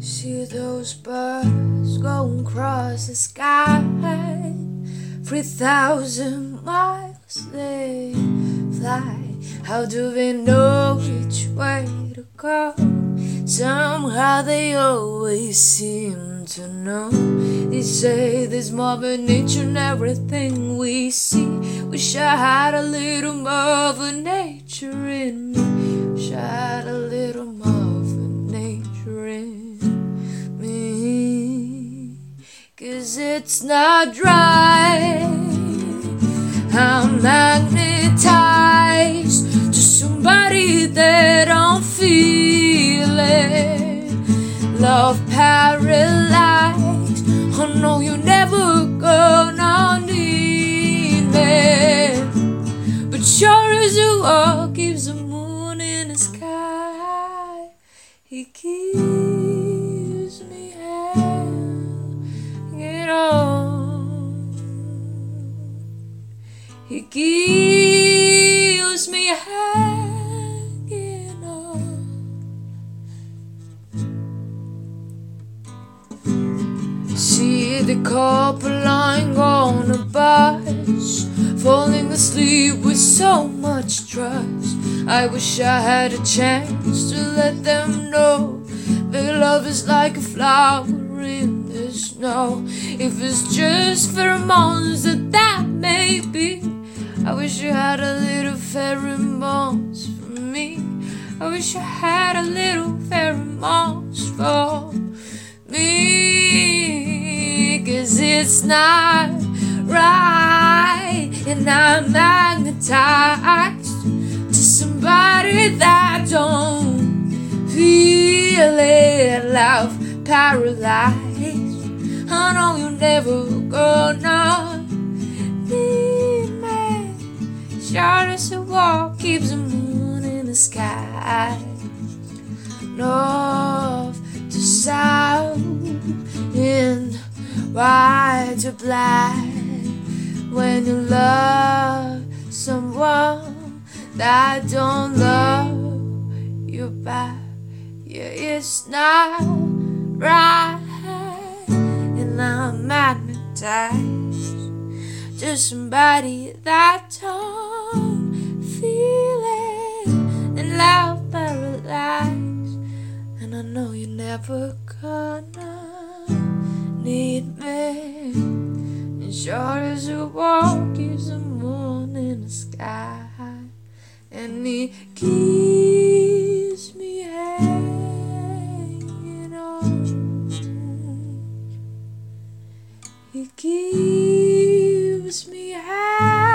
See those birds going across the sky. Three thousand miles they fly. How do they know which way to go? Somehow they always seem to know. They say there's more of nature in everything we see. Wish I had a little more of a nature in me. Wish I had a little more it's not right. I'm magnetized to somebody that don't feel it. Love paralyzed. Oh no, you're never gonna need me. But sure as the world keeps the moon in the sky, he keeps He keeps me hanging on. See the couple lying on a bus, falling asleep with so much trust. I wish I had a chance to let them know that love is like a flower in the snow. If it's just for a that I wish I had a little pheromones for me. Cause it's not right. And I'm magnetized to somebody that don't feel it. Love paralyzed. I know you're never gonna sky. North to south, in white to black. When you love someone that don't love you back, yeah, it's not right. And I'm magnetized to somebody that don't never gonna need me. And short as a walk is the moon in the sky. And he keeps me hanging on. He keeps me hanging